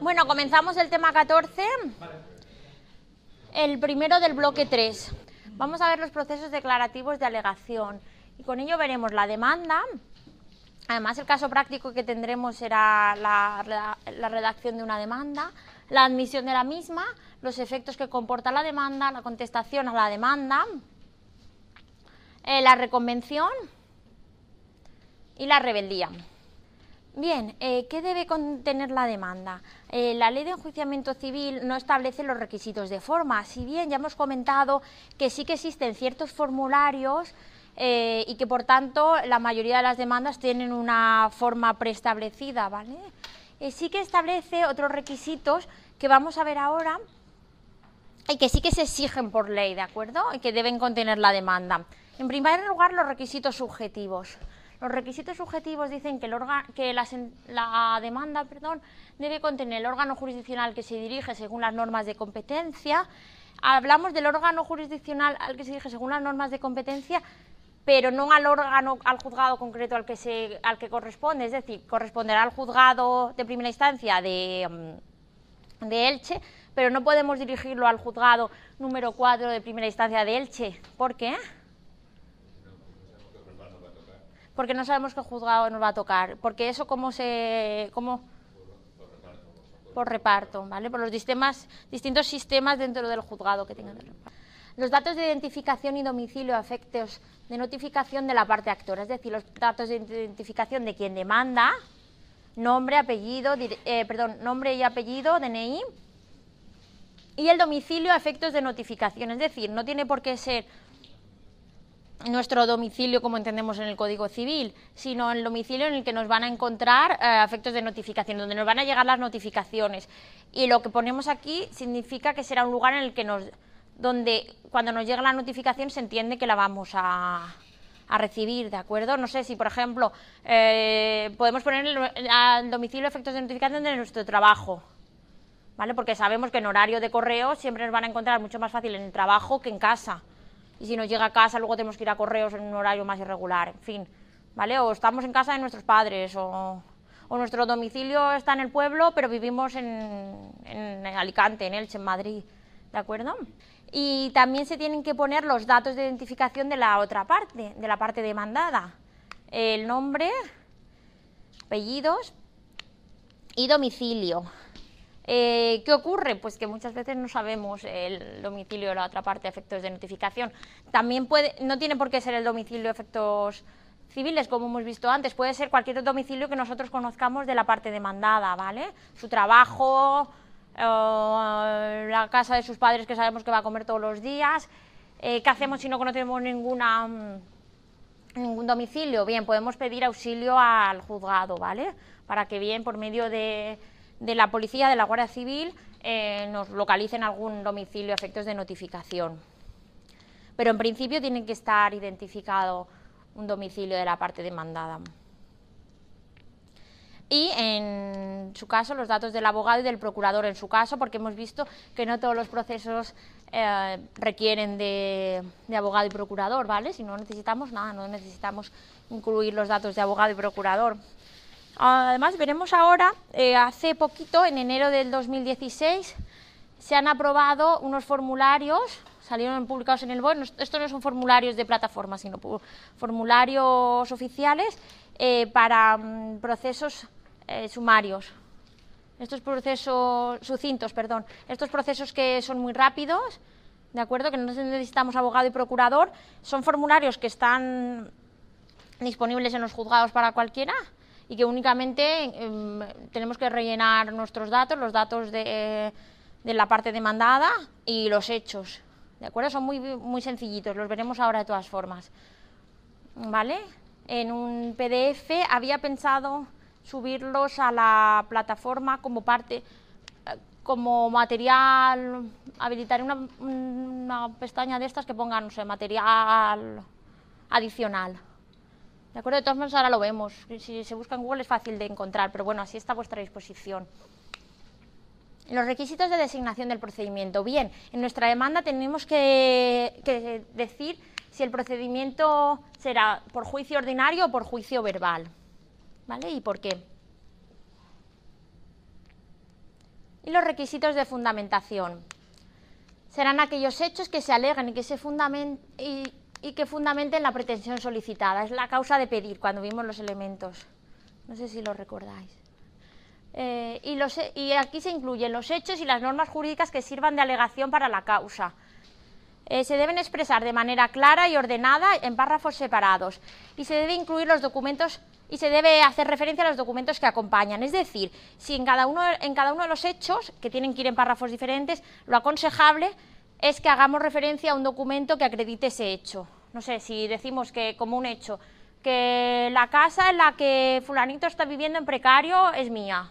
Bueno, comenzamos el tema 14, el primero del bloque 3. Vamos a ver los procesos declarativos de alegación y con ello veremos la demanda. Además, el caso práctico que tendremos será la, redacción de una demanda, la admisión de la misma, los efectos que comporta la demanda, la contestación a la demanda, eh, la reconvención y la rebeldía. Bien, eh, ¿qué debe contener la demanda? Eh, la ley de enjuiciamiento civil no establece los requisitos de forma, si bien ya hemos comentado que sí que existen ciertos formularios eh, y que por tanto la mayoría de las demandas tienen una forma preestablecida, ¿vale? sí que establece otros requisitos que vamos a ver ahora y que sí que se exigen por ley, ¿de acuerdo? Y que deben contener la demanda. En primer lugar, los requisitos subjetivos. Los requisitos subjetivos dicen que, la, demanda debe contener el órgano jurisdiccional que se dirige según las normas de competencia. Hablamos del órgano jurisdiccional al que se dirige según las normas de competencia, pero no al órgano, al juzgado concreto al que, se, al que corresponde, es decir, corresponderá al juzgado de primera instancia de, mm, de Elche, pero no podemos dirigirlo al juzgado número 4 de primera instancia de Elche. ¿Por qué? Porque no sabemos qué juzgado nos va a tocar, porque eso cómo se... Cómo, por reparto, ¿vale? Por los sistemas, distintos sistemas dentro del juzgado que tengan. Los datos de identificación y domicilio a efectos de notificación de la parte actora, es decir, los datos de identificación de quien demanda, nombre, apellido, eh, perdón, nombre y apellido, DNI, y el domicilio a efectos de notificación, es decir, no tiene por qué ser nuestro domicilio como entendemos en el Código Civil, sino el domicilio en el que nos van a encontrar eh, efectos de notificación, donde nos van a llegar las notificaciones. Y lo que ponemos aquí significa que será un lugar en el que nos, donde cuando nos llega la notificación se entiende que la vamos a, recibir, ¿de acuerdo? No sé si, por ejemplo, eh, podemos poner el, domicilio efectos de notificación de nuestro trabajo, ¿vale? Porque sabemos que en horario de correo siempre nos van a encontrar mucho más fácil en el trabajo que en casa y si nos llega a casa luego tenemos que ir a correos en un horario más irregular, en fin, ¿vale? O estamos en casa de nuestros padres o, nuestro domicilio está en el pueblo pero vivimos en, en Alicante, en Elche, en Madrid, ¿de acuerdo? Y también se tienen que poner los datos de identificación de la otra parte, de la parte demandada, el nombre, apellidos y domicilio. Eh, ¿Qué ocurre? Pues que muchas veces no sabemos el domicilio de la otra parte de efectos de notificación. También puede, no tiene por qué ser el domicilio de efectos civiles, como hemos visto antes, puede ser cualquier domicilio que nosotros conozcamos de la parte demandada, ¿vale? Su trabajo, la casa de sus padres que sabemos que va a comer todos los días. Eh, ¿Qué hacemos si no conocemos ninguna, mm, ningún domicilio? Bien, podemos pedir auxilio al juzgado, ¿vale? Para que bien, por medio de de la policía, de la Guardia Civil, eh, nos localicen algún domicilio a efectos de notificación. Pero en principio tiene que estar identificado un domicilio de la parte demandada. Y en su caso, los datos del abogado y del procurador en su caso, porque hemos visto que no todos los procesos eh, requieren de, de, abogado y procurador, ¿vale? Si no necesitamos nada, no necesitamos incluir los datos de abogado y procurador. Además, veremos ahora, eh, hace poquito, en enero del 2016, se han aprobado unos formularios, salieron publicados en el BOE, estos no son formularios de plataforma, sino formularios oficiales eh, para mm, procesos eh, sumarios. Estos procesos, sucintos, perdón, estos procesos que son muy rápidos, ¿de acuerdo? Que no necesitamos abogado y procurador, son formularios que están disponibles en los juzgados para cualquiera, y que únicamente em, tenemos que rellenar nuestros datos, los datos de, de, la parte demandada y los hechos. ¿De acuerdo? Son muy, muy sencillitos, los veremos ahora de todas formas. ¿Vale? En un PDF había pensado subirlos a la plataforma como parte, como material, habilitar una, una pestaña de estas que pongan, no sé, material adicional. ¿De acuerdo? De todas maneras ahora lo vemos. Si se busca en Google es fácil de encontrar, pero bueno, así está a vuestra disposición. Los requisitos de designación del procedimiento. Bien, en nuestra demanda tenemos que, decir si el procedimiento será por juicio ordinario o por juicio verbal. ¿Vale? ¿Y por qué? Y los requisitos de fundamentación. Serán aquellos hechos que se aleguen y que, se y, y que fundamenten la pretensión solicitada. Es la causa de pedir cuando vimos los elementos. No sé si lo recordáis. Eh, y, aquí se incluyen los hechos y las normas jurídicas que sirvan de alegación para la causa. Eh, se deben expresar de manera clara y ordenada en párrafos separados y se debe incluir los documentos y se debe hacer referencia a los documentos que acompañan. Es decir, si en cada uno, en cada uno de los hechos, que tienen que ir en párrafos diferentes, lo aconsejable es que hagamos referencia a un documento que acredite ese hecho. No sé, si decimos que como un hecho, que la casa en la que fulanito está viviendo en precario es mía,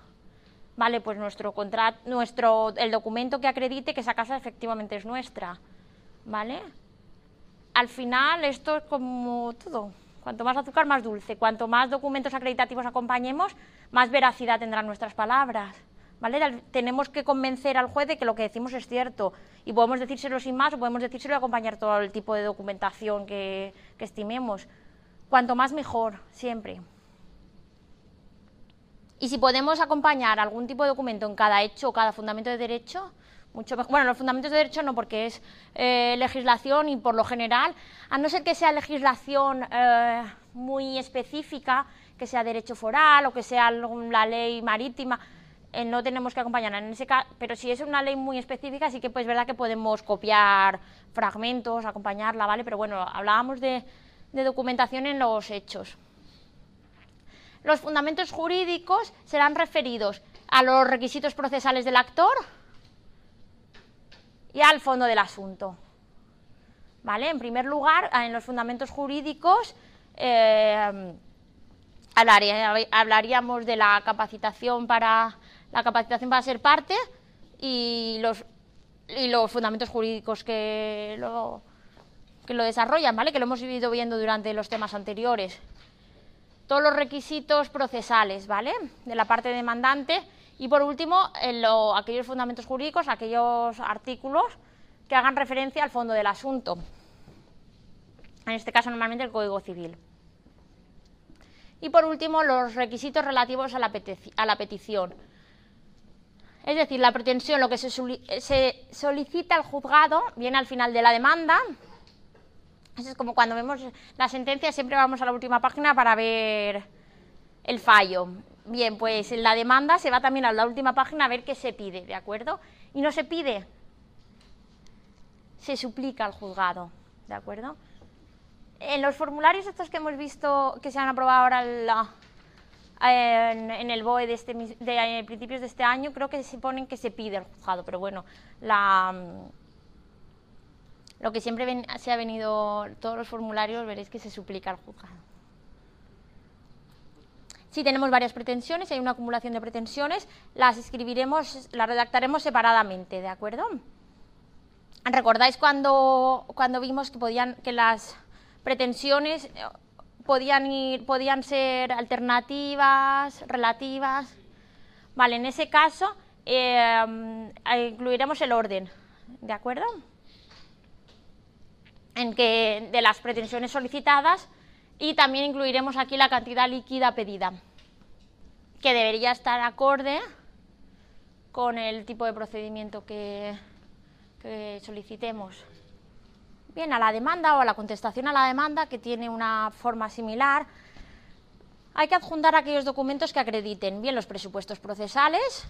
Vale, pues nuestro contrato, nuestro, el documento que acredite que esa casa efectivamente es nuestra. ¿Vale? Al final esto es como todo. Cuanto más azúcar, más dulce. Cuanto más documentos acreditativos acompañemos, más veracidad tendrán nuestras palabras. Tenemos que convencer al juez de que lo que decimos es cierto. Y podemos decírselo sin más o podemos decírselo y acompañar todo el tipo de documentación que, que estimemos. Cuanto más mejor, siempre. Y si podemos acompañar algún tipo de documento en cada hecho o cada fundamento de derecho, mucho mejor. Bueno, los fundamentos de derecho no, porque es eh, legislación y por lo general, a no ser que sea legislación eh, muy específica, que sea derecho foral o que sea la ley marítima, eh, no tenemos que acompañar en ese caso, pero si es una ley muy específica, sí que pues, es verdad que podemos copiar fragmentos, acompañarla, ¿vale? Pero bueno, hablábamos de documentación en los hechos. Los fundamentos jurídicos serán referidos a los requisitos procesales del actor y al fondo del asunto. ¿Vale? En primer lugar, en los fundamentos jurídicos eh, hablaríamos de la capacitación para la capacitación para ser parte y los, y los fundamentos jurídicos que lo, que lo desarrollan, ¿vale? Que lo hemos ido viendo durante los temas anteriores todos los requisitos procesales, ¿vale? De la parte demandante y por último, aquellos fundamentos jurídicos, aquellos artículos que hagan referencia al fondo del asunto. En este caso, normalmente el Código Civil. Y por último, los requisitos relativos a la, petición. Es decir, la pretensión, lo que se, se solicita al juzgado, viene al final de la demanda, es como cuando vemos la sentencia, siempre vamos a la última página para ver el fallo. Bien, pues en la demanda se va también a la última página a ver qué se pide, ¿de acuerdo? Y no se pide, se suplica al juzgado, ¿de acuerdo? En los formularios estos que hemos visto, que se han aprobado ahora en, el BOE de, este, de principios de este año, creo que se ponen que se pide al juzgado, pero bueno, la lo que siempre se ha venido, todos los formularios veréis que se suplica al juzgado. Si tenemos varias pretensiones, si hay una acumulación de pretensiones, las escribiremos, las redactaremos separadamente, ¿de acuerdo? ¿Recordáis cuando, cuando vimos que, podían, que las pretensiones eh, podían, ser alternativas, relativas? Vale, en ese caso eh, incluiremos el orden, ¿de acuerdo? en que de las pretensiones solicitadas y también incluiremos aquí la cantidad líquida pedida, que debería estar acorde con el tipo de procedimiento que, solicitemos. Bien, a la demanda o a la contestación a la demanda, que tiene una forma similar, hay que adjuntar aquellos documentos que acrediten bien los presupuestos procesales,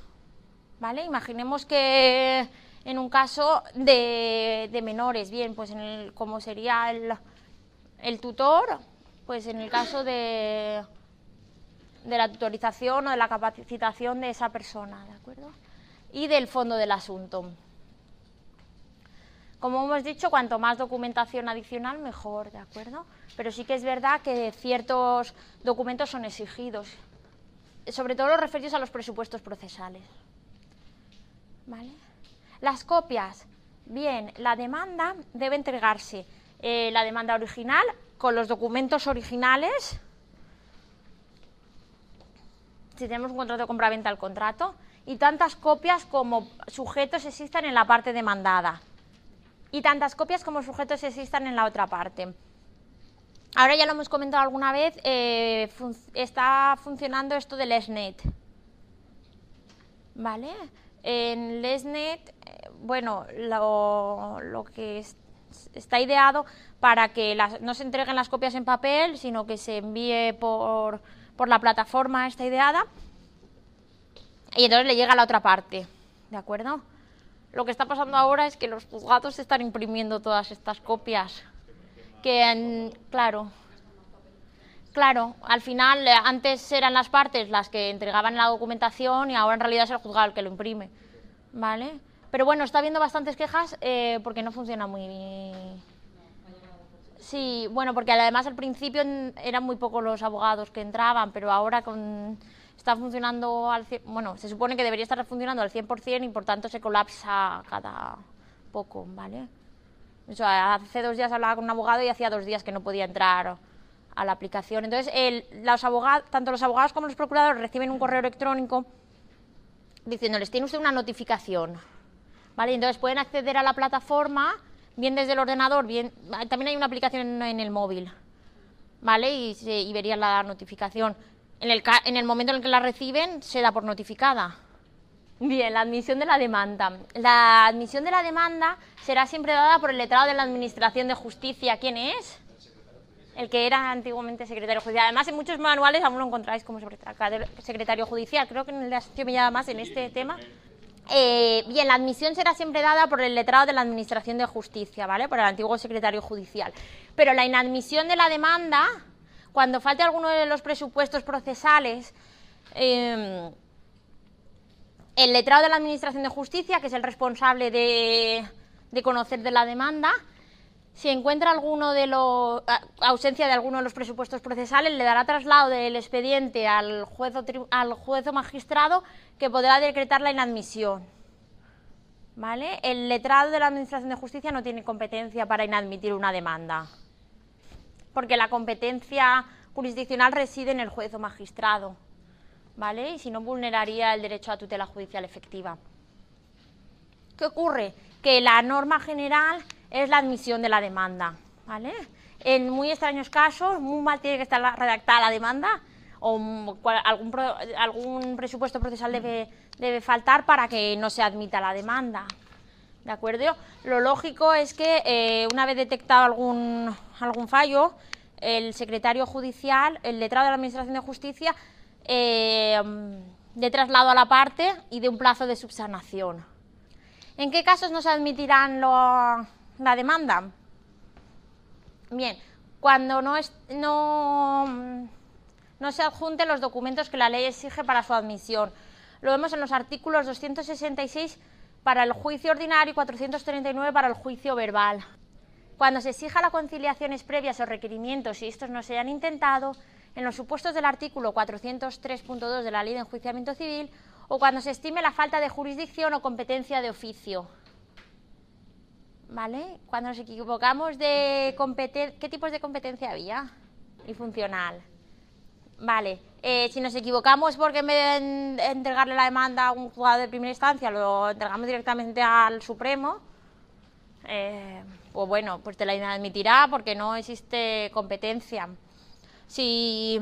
¿vale? Imaginemos que en un caso de, menores, bien, pues en el, como sería el, tutor, pues en el caso de, de la tutorización o de la capacitación de esa persona, ¿de acuerdo? Y del fondo del asunto. Como hemos dicho, cuanto más documentación adicional, mejor, ¿de acuerdo? Pero sí que es verdad que ciertos documentos son exigidos, sobre todo los referidos a los presupuestos procesales. ¿Vale? Las copias. Bien, la demanda debe entregarse. Eh, la demanda original con los documentos originales. Si tenemos un contrato de compra-venta, el contrato. Y tantas copias como sujetos existan en la parte demandada. Y tantas copias como sujetos existan en la otra parte. ahora ya lo hemos comentado alguna vez, eh, está funcionando esto del SNET. ¿Vale? En LESNET, eh, bueno, lo, que está ideado para que no se entreguen las copias en papel, sino que se envíe por, por la plataforma esta ideada y entonces le llega a la otra parte, ¿de acuerdo? Lo que está pasando ahora es que los juzgados están imprimiendo todas estas copias, que, claro, claro, al final eh, antes eran las partes las que entregaban la documentación y ahora en realidad es el juzgado el que lo imprime, ¿vale? Pero bueno, está habiendo bastantes quejas eh, porque no funciona muy bien. Sí, bueno, porque además al principio eran muy pocos los abogados que entraban, pero ahora con está funcionando al bueno, se supone que debería estar funcionando al 100% y por tanto se colapsa cada poco, ¿vale? Hace dos días hablaba con un abogado y hacía dos días que no podía entrar a la aplicación. Entonces, los abogados, tanto los abogados como los procuradores reciben un correo electrónico diciéndoles, tiene usted una notificación, ¿vale? Entonces pueden acceder a la plataforma, bien desde el ordenador, bien... También hay una aplicación en el móvil, ¿vale? Y, y verían la notificación. En el, en el momento en el que la reciben, se da por notificada. Bien, la admisión de la demanda. La admisión de la demanda será siempre dada por el letrado de la Administración de Justicia. ¿Quién es? El que era antiguamente secretario judicial. Además, en muchos manuales aún lo encontráis como secretario judicial. Creo que en el de me llama más en este tema. Eh, bien, la admisión será siempre dada por el letrado de la Administración de Justicia, ¿vale? Por el antiguo secretario judicial. Pero la inadmisión de la demanda cuando falte alguno de los presupuestos procesales, em, el letrado de la Administración de Justicia, que es el responsable de, conocer de la demanda, si encuentra alguno de los, ausencia de alguno de los presupuestos procesales, le dará traslado del expediente al juez o, al juez o magistrado que podrá decretar la inadmisión. ¿Vale? El letrado de la Administración de Justicia no tiene competencia para inadmitir una demanda porque la competencia jurisdiccional reside en el juez o magistrado, ¿vale? Y si no, vulneraría el derecho a tutela judicial efectiva. ¿Qué ocurre? Que la norma general es la admisión de la demanda, ¿vale? En muy extraños casos, muy mal tiene que estar redactada la demanda o algún, algún presupuesto procesal debe, debe faltar para que no se admita la demanda, ¿De acuerdo? Lo lógico es que eh, una vez detectado algún, algún fallo, el secretario judicial, el letrado de la Administración de Justicia, eh, de traslado a la parte y de un plazo de subsanación. ¿En qué casos no se admitirán la demanda? Bien, cuando no, es, no, no se adjunten los documentos que la ley exige para su admisión. Lo vemos en los artículos 266 para el juicio ordinario y 439 para el juicio verbal. Cuando se exija las conciliaciones previas o requerimientos y estos no se hayan intentado, en los supuestos del artículo 403.2 de la Ley de Enjuiciamiento Civil o cuando se estime la falta de jurisdicción o competencia de oficio. ¿Vale? Cuando nos equivocamos de competencia, ¿qué tipos de competencia había? Y funcional. Vale, eh, si nos equivocamos porque en vez de entregarle la demanda a un juzgado de primera instancia lo entregamos directamente al Supremo, eh, pues bueno, pues te la admitirá porque no existe competencia. Si,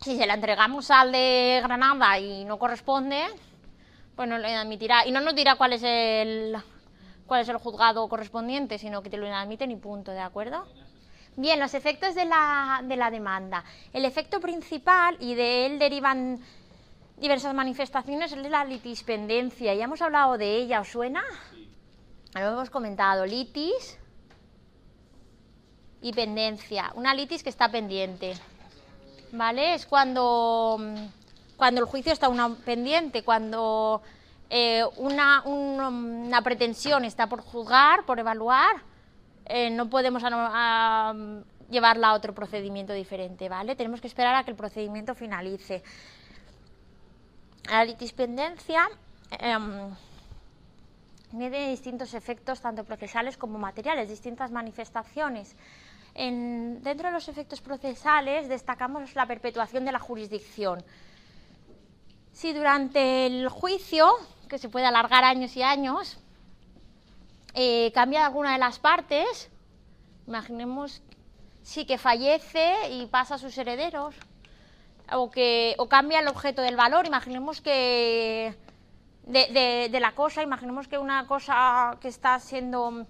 si se la entregamos al de Granada y no corresponde, pues no le admitirá. Y no nos dirá cuál es el cuál es el juzgado correspondiente, sino que te lo admiten y punto, ¿de acuerdo? Bien, los efectos de la, demanda. El efecto principal, y de él derivan diversas manifestaciones, es la litispendencia. Ya hemos hablado de ella, ¿os suena? Lo hemos comentado, litis y pendencia. Una litis que está pendiente. ¿Vale? Es cuando, cuando el juicio está una pendiente, cuando eh, una, una pretensión está por juzgar, por evaluar, eh, no podemos llevarla a otro procedimiento diferente, ¿vale? Tenemos que esperar a que el procedimiento finalice. La litispendencia tiene distintos efectos, tanto procesales como materiales, distintas manifestaciones. dentro de los efectos procesales destacamos la perpetuación de la jurisdicción. Si durante el juicio, que se puede alargar años y años, eh, cambia alguna de las partes, imaginemos sí que fallece y pasa a sus herederos. O que o cambia el objeto del valor. Imaginemos que de, la cosa, imaginemos que una cosa que está siendo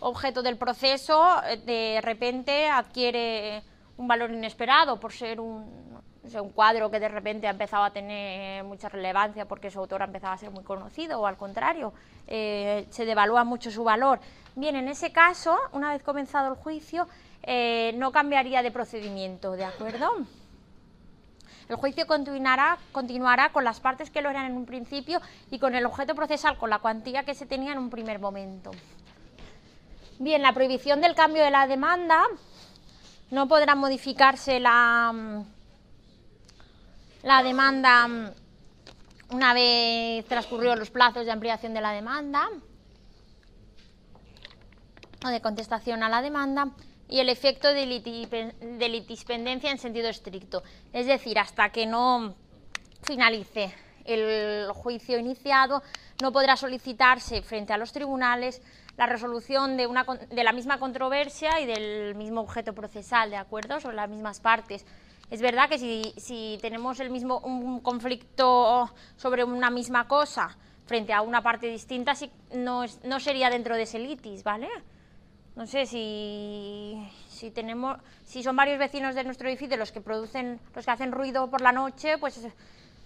objeto del proceso eh, de repente adquiere un valor inesperado por ser un, un cuadro que de repente ha empezado a tener mucha relevancia porque su autor ha empezado a ser muy conocido o al contrario, eh, se devalúa mucho su valor. Bien, en ese caso, una vez comenzado el juicio, eh, no cambiaría de procedimiento, ¿de acuerdo? El juicio continuará, continuará con las partes que lo eran en un principio y con el objeto procesal, con la cuantía que se tenía en un primer momento. Bien, la prohibición del cambio de la demanda no podrá modificarse la, la demanda una vez transcurridos los plazos de ampliación de la demanda o de contestación a la demanda y el efecto de, litispendencia en sentido estricto, es decir, hasta que no finalice el juicio iniciado, no podrá solicitarse frente a los tribunales la resolución de, una, de la misma controversia y del mismo objeto procesal, ¿de acuerdo? Sobre las mismas partes. Es verdad que si, tenemos el mismo un conflicto sobre una misma cosa frente a una parte distinta, no, sería dentro de ese litis, ¿vale? No sé si, si tenemos, si son varios vecinos de nuestro edificio los que producen, los que hacen ruido por la noche, pues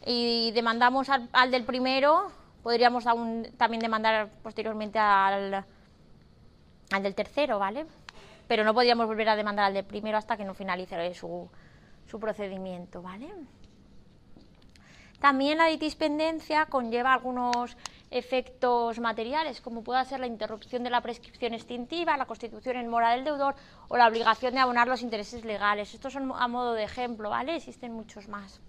y demandamos al, del primero, podríamos también demandar posteriormente al, al del tercero, ¿vale? Pero no podríamos volver a demandar al del primero hasta que no finalice su, su procedimiento, ¿vale? También la litispendencia conlleva algunos efectos materiales, como pueda ser la interrupción de la prescripción extintiva, la constitución en mora del deudor o la obligación de abonar los intereses legales. Estos son a modo de ejemplo, ¿vale? Existen muchos más.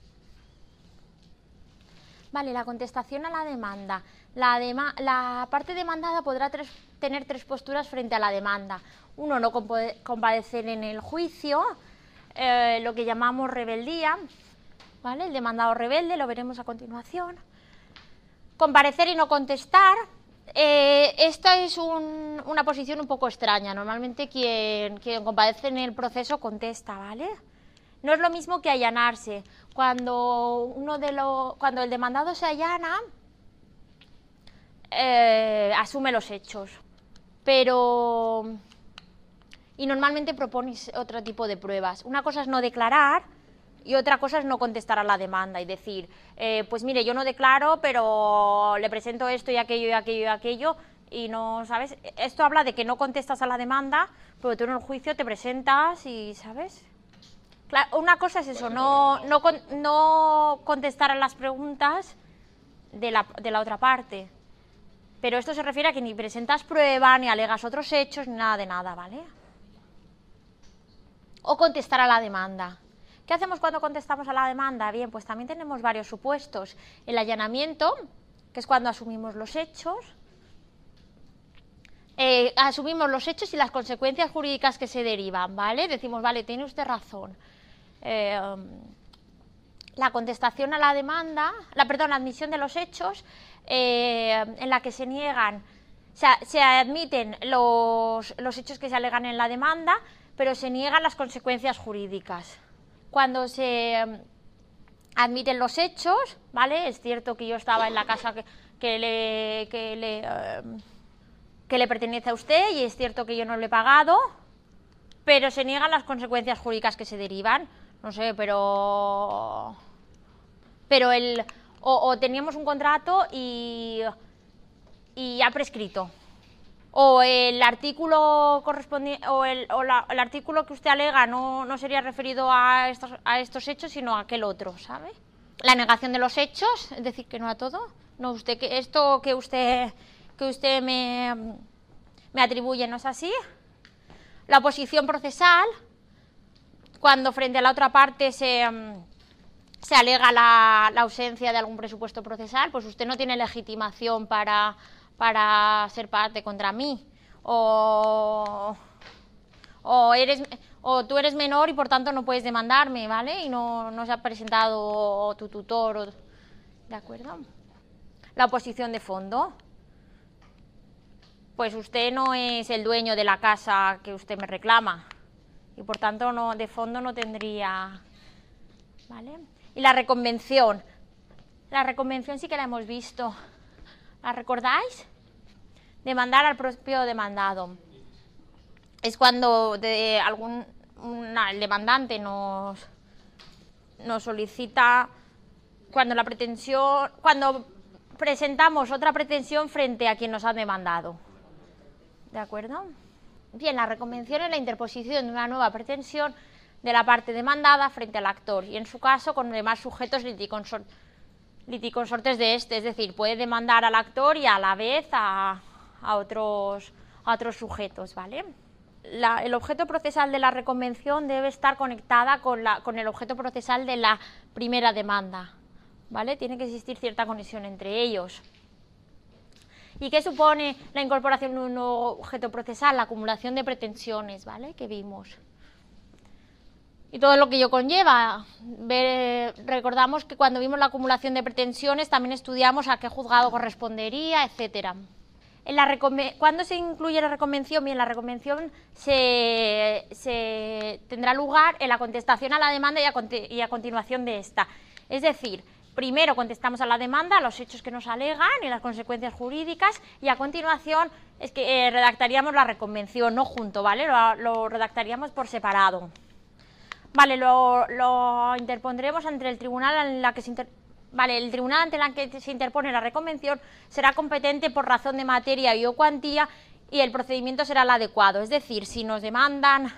Vale, la contestación a la demanda. La, la parte demandada podrá tener tres posturas frente a la demanda. Uno, no compadecer en el juicio, eh, lo que llamamos rebeldía, ¿vale? El demandado rebelde, lo veremos a continuación comparecer y no contestar. Eh, esta es una posición un poco extraña. Normalmente quien, quien comparece en el proceso contesta, ¿vale? No es lo mismo que allanarse. Cuando, uno de lo, cuando el demandado se allana, eh, asume los hechos. Pero... Y normalmente propone otro tipo de pruebas. Una cosa es no declarar y otra cosa es no contestar a la demanda y decir, eh, pues mire, yo no declaro, pero le presento esto y aquello y aquello y aquello, y no, ¿sabes? Esto habla de que no contestas a la demanda, pero tú en el juicio te presentas y, ¿sabes? una cosa es eso, no contestar a las preguntas de la, de la otra parte. Pero esto se refiere a que ni presentas prueba, ni alegas otros hechos, ni nada de nada, ¿vale? O contestar a la demanda. ¿Qué hacemos cuando contestamos a la demanda? Bien, pues también tenemos varios supuestos. El allanamiento, que es cuando asumimos los hechos. Eh, asumimos los hechos y las consecuencias jurídicas que se derivan, ¿vale? Decimos, vale, tiene usted razón. Eh, la contestación a la demanda, la perdón, la admisión de los hechos, eh, en la que se niegan, o sea, se admiten los, los hechos que se alegan en la demanda, pero se niegan las consecuencias jurídicas cuando se em, admiten los hechos, ¿vale? Es cierto que yo estaba en la casa que, le, que, le, em, que le pertenece a usted y es cierto que yo no le he pagado, pero se niegan las consecuencias jurídicas que se derivan. No sé, pero... Pero el... O, teníamos un contrato y, y ha prescrito, o el artículo correspondiente o, el, o el, artículo que usted alega no, no sería referido a estos, a estos hechos sino a aquel otro, ¿sabe? La negación de los hechos, es decir, que no a todo. No, usted que esto que usted que usted me, me atribuye no es así. La oposición procesal, cuando frente a la otra parte se, se alega la, la ausencia de algún presupuesto procesal, pues usted no tiene legitimación para para ser parte contra mí. O, o, eres, o tú eres menor y por tanto no puedes demandarme, ¿vale? Y no, no se ha presentado tu tutor, ¿de acuerdo? La oposición de fondo. Pues usted no es el dueño de la casa que usted me reclama. y por tanto no, de fondo no tendría. ¿Vale? Y la reconvención. La reconvención sí que la hemos visto. ¿La recordáis? Demandar al propio demandado. Es cuando de algún el demandante nos, nos solicita cuando la pretensión, cuando presentamos otra pretensión frente a quien nos ha demandado. ¿De acuerdo? Bien, la reconvención es la interposición de una nueva pretensión de la parte demandada frente al actor y en su caso con demás sujetos liticonsortes de este, es decir, puede demandar al actor y a la vez a, otros, sujetos, ¿vale? el objeto procesal de la reconvención debe estar conectada con el objeto procesal de la primera demanda, ¿vale? Tiene que existir cierta conexión entre ellos. ¿Y qué supone la incorporación de un nuevo objeto procesal? La acumulación de pretensiones, ¿vale? Que vimos. Y todo lo que ello conlleva. recordamos que cuando vimos la acumulación de pretensiones también estudiamos a qué juzgado correspondería, etcétera. En ¿Cuándo se incluye la reconvención? Bien, la reconvención se, tendrá lugar en la contestación a la demanda y a, y a continuación de esta. Es decir, Primero contestamos a la demanda, los hechos que nos alegan y las consecuencias jurídicas y a continuación es que eh, redactaríamos la reconvención, no junto, ¿vale? Lo, redactaríamos por separado. Vale, lo, interpondremos ante el tribunal en la que se Vale, el tribunal ante el que se interpone la reconvención será competente por razón de materia y o cuantía y el procedimiento será el adecuado. Es decir, si nos demandan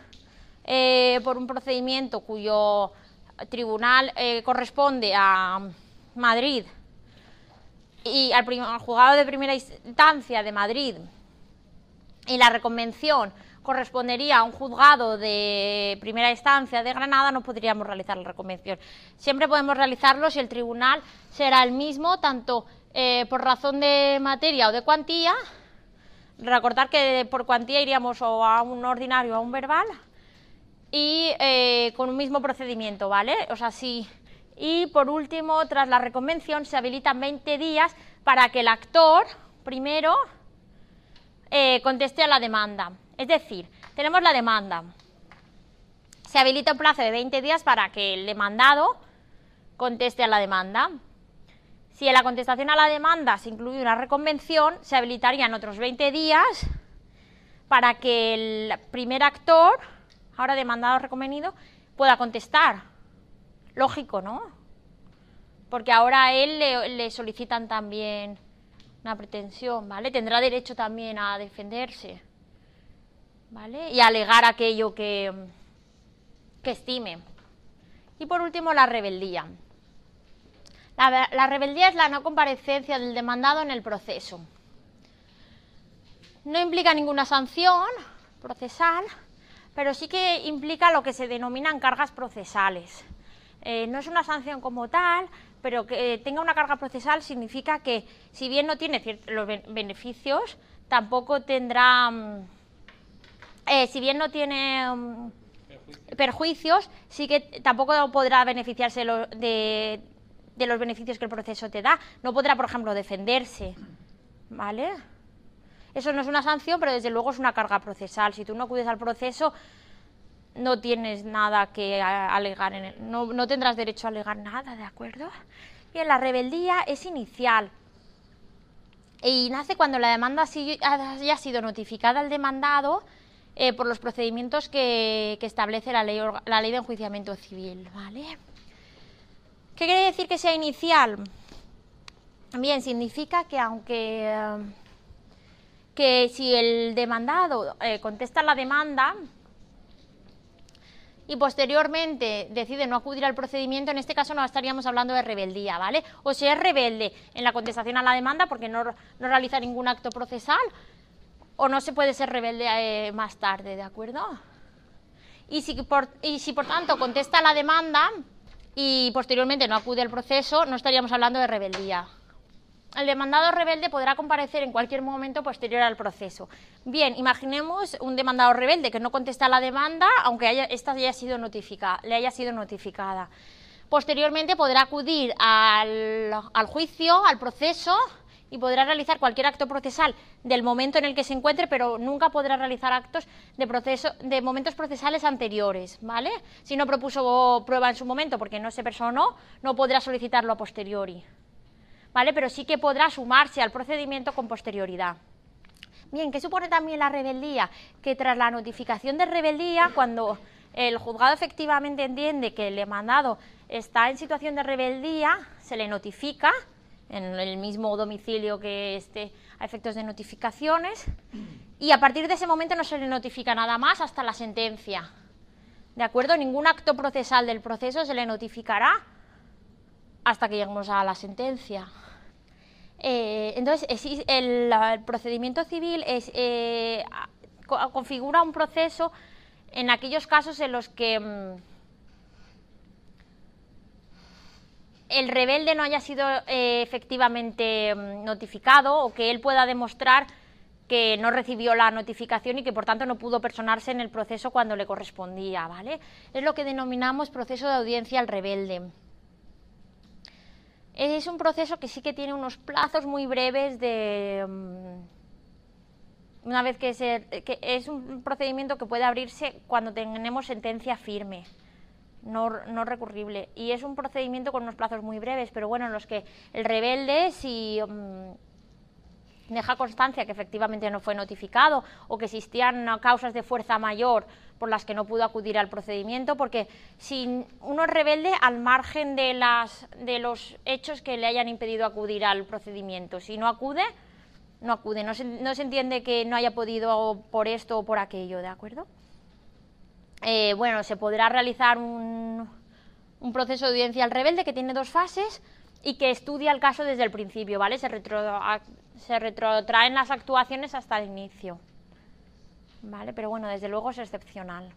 eh, por un procedimiento cuyo tribunal eh, corresponde a Madrid y al, juzgado de primera instancia de Madrid y la reconvención correspondería a un juzgado de primera instancia de Granada, no podríamos realizar la reconvención. Siempre podemos realizarlo si el tribunal será el mismo, tanto eh, por razón de materia o de cuantía. Recordar que por cuantía iríamos o a un ordinario o a un verbal y eh, con un mismo procedimiento, ¿vale? O sea, si y por último, tras la reconvención, se habilitan 20 días para que el actor, primero, eh, conteste a la demanda. Es decir, tenemos la demanda. Se habilita un plazo de 20 días para que el demandado conteste a la demanda. Si en la contestación a la demanda se incluye una reconvención, se habilitarían otros 20 días para que el primer actor, ahora demandado o reconvenido, pueda contestar. Lógico, ¿no? Porque ahora a él le, solicitan también una pretensión, ¿vale? Tendrá derecho también a defenderse, ¿vale? Y a alegar aquello que, estime. Y por último, la rebeldía. La, la, rebeldía es la no comparecencia del demandado en el proceso. No implica ninguna sanción procesal, pero sí que implica lo que se denominan cargas procesales. Eh, no es una sanción como tal, pero que tenga una carga procesal significa que si bien no tiene los beneficios, tampoco tendrá, mm, eh, si bien no tiene mm, perjuicios, sí que tampoco podrá beneficiarse de, de, los beneficios que el proceso te da. No podrá, por ejemplo, defenderse, ¿vale? Eso no es una sanción, pero desde luego es una carga procesal. Si tú no acudes al proceso, no tienes nada que alegar, en no, no, tendrás derecho a alegar nada, ¿de acuerdo? Bien, la rebeldía es inicial y nace cuando la demanda haya sido notificada al demandado eh, por los procedimientos que, establece la ley, la ley de enjuiciamiento civil, ¿vale? ¿Qué quiere decir que sea inicial? Bien, significa que aunque que si el demandado eh, contesta la demanda, y posteriormente decide no acudir al procedimiento, en este caso no estaríamos hablando de rebeldía, ¿vale? O si es rebelde en la contestación a la demanda porque no, realiza ningún acto procesal, o no se puede ser rebelde eh, más tarde, ¿de acuerdo? Y si, por, y si por tanto contesta la demanda y posteriormente no acude al proceso, no estaríamos hablando de rebeldía el demandado rebelde podrá comparecer en cualquier momento posterior al proceso. Bien, imaginemos un demandado rebelde que no contesta la demanda, aunque haya, esta haya sido notificada, le haya sido notificada. Posteriormente podrá acudir al, juicio, al proceso, y podrá realizar cualquier acto procesal del momento en el que se encuentre, pero nunca podrá realizar actos de, proceso, de momentos procesales anteriores, ¿vale? Si no propuso prueba en su momento porque no se personó, no podrá solicitarlo a posteriori, ¿vale? Pero sí que podrá sumarse al procedimiento con posterioridad. Bien, ¿qué supone también la rebeldía? Que tras la notificación de rebeldía, cuando el juzgado efectivamente entiende que el demandado está en situación de rebeldía, se le notifica en el mismo domicilio que esté a efectos de notificaciones y a partir de ese momento no se le notifica nada más hasta la sentencia. ¿De acuerdo? Ningún acto procesal del proceso se le notificará hasta que lleguemos a la sentencia. Eh, entonces, el, procedimiento civil es, eh, configura un proceso en aquellos casos en los que mm, el rebelde no haya sido eh, efectivamente mm, notificado o que él pueda demostrar que no recibió la notificación y que por tanto no pudo personarse en el proceso cuando le correspondía, ¿vale? Es lo que denominamos proceso de audiencia al rebelde. Es un proceso que sí que tiene unos plazos muy breves de mm, una vez que, se, que es un procedimiento que puede abrirse cuando tenemos sentencia firme no, no, recurrible. Y es un procedimiento con unos plazos muy breves, pero bueno, en los que el rebelde, si mm, deja constancia que efectivamente no fue notificado o que existían causas de fuerza mayor por las que no pudo acudir al procedimiento, porque si uno es rebelde al margen de, las, de los hechos que le hayan impedido acudir al procedimiento, si no acude, no acude, no se, no se entiende que no haya podido por esto o por aquello, ¿de acuerdo? Eh, bueno, se podrá realizar un, proceso de audiencia al rebelde que tiene dos fases y que estudia el caso desde el principio, ¿vale? Se, se retrotraen las actuaciones hasta el inicio, ¿vale? Pero bueno, desde luego es excepcional.